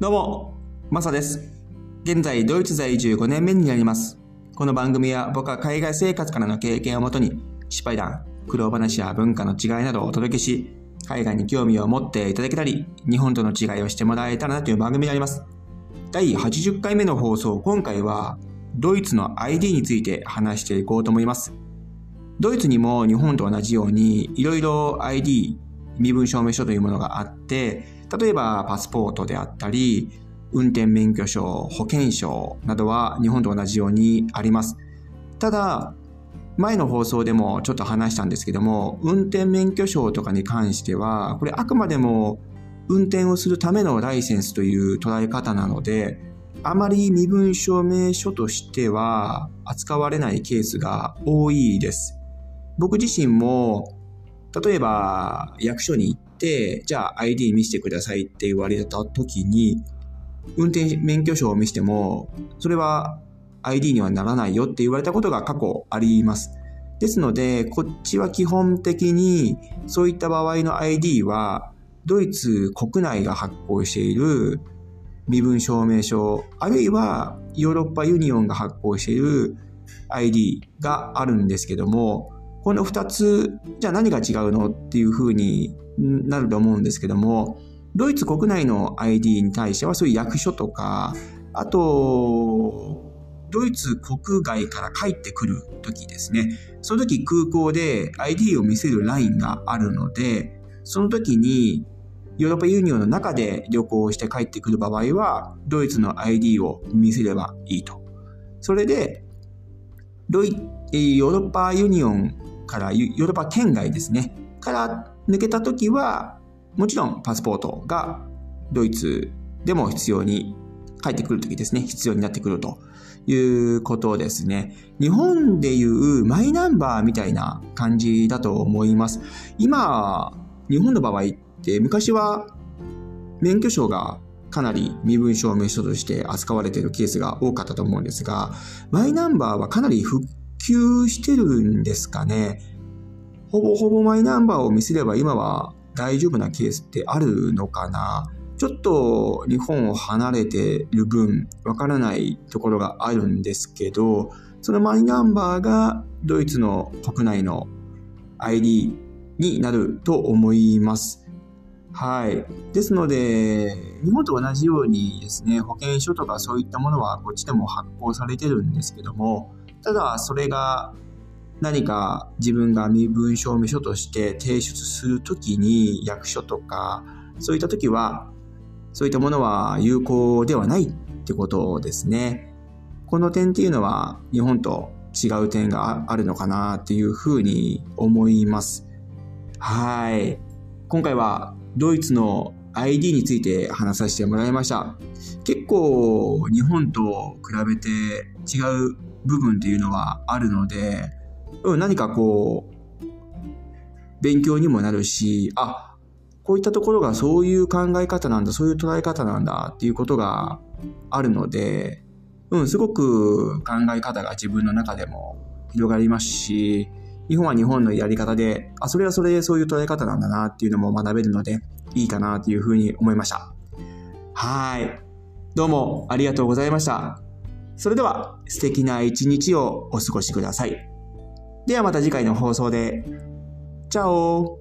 どうも、マサです。現在、ドイツ在住5年目になります。この番組は僕は海外生活からの経験をもとに、失敗談、苦労話や文化の違いなどをお届けし、海外に興味を持っていただけたり、日本との違いをしてもらえたらなという番組になります。第80回目の放送、今回は、ドイツの ID について話していこうと思います。ドイツにも日本と同じように、いろいろ ID、身分証明書というものがあって、例えばパスポートであったり、運転免許証、保険証などは日本と同じようにあります。ただ、前の放送でもちょっと話したんですけども、運転免許証とかに関しては、これあくまでも運転をするためのライセンスという捉え方なので、あまり身分証明書としては扱われないケースが多いです。僕自身も、例えば役所に行って、じゃあ ID 見せてくださいって言われた時に、運転免許証を見せても、それは ID にはならないよって言われたことが過去あります。ですので、こっちは基本的にそういった場合の ID は、ドイツ国内が発行している身分証明書、あるいはヨーロッパユニオンが発行している ID があるんですけども、この2つ、じゃあ何が違うのっていうふうになると思うんですけども、ドイツ国内の ID に対してはそういう役所とか、あと、ドイツ国外から帰ってくる時ですね。その時空港で ID を見せるラインがあるので、その時にヨーロッパユニオンの中で旅行して帰ってくる場合は、ドイツの ID を見せればいいと。それで、ドイヨーロッパユニオンから、ヨーロッパ圏外ですね、から抜けた時は、もちろんパスポートがドイツでも必要に、帰ってくる時ですね、必要になってくるということですね。日本でいうマイナンバーみたいな感じだと思います。今、日本の場合って昔は免許証がかなり身分証明書として扱われているケースが多かったと思うんですが、マイナンバーはかなり復旧してるんですかね？ほぼほぼマイナンバーを見せれば今は大丈夫なケースってあるのかな？ちょっと日本を離れてる分わからないところがあるんですけど、そのマイナンバーがドイツの国内の ID になると思います。はい。ですので、日本と同じようにですね、保険証とかそういったものはこっちでも発行されてるんですけども、ただそれが何か自分が身分証明書として提出するときに役所とか、そういったときは、そういったものは有効ではないってことですね。この点っていうのは日本と違う点があるのかなっていうふうに思います。はい。今回はドイツの ID について話させてもらいました。結構日本と比べて違う部分っていうのはあるので、何かこう、勉強にもなるし、あ、こういったところがそういう考え方なんだ、そういう捉え方なんだっていうことがあるので、うん、すごく考え方が自分の中でも広がりますし、日本は日本のやり方で、あ、それはそれでそういう捉え方なんだなっていうのも学べるので、いいかなというふうに思いました。はい。どうもありがとうございました。それでは素敵な一日をお過ごしください。ではまた次回の放送で。チャオ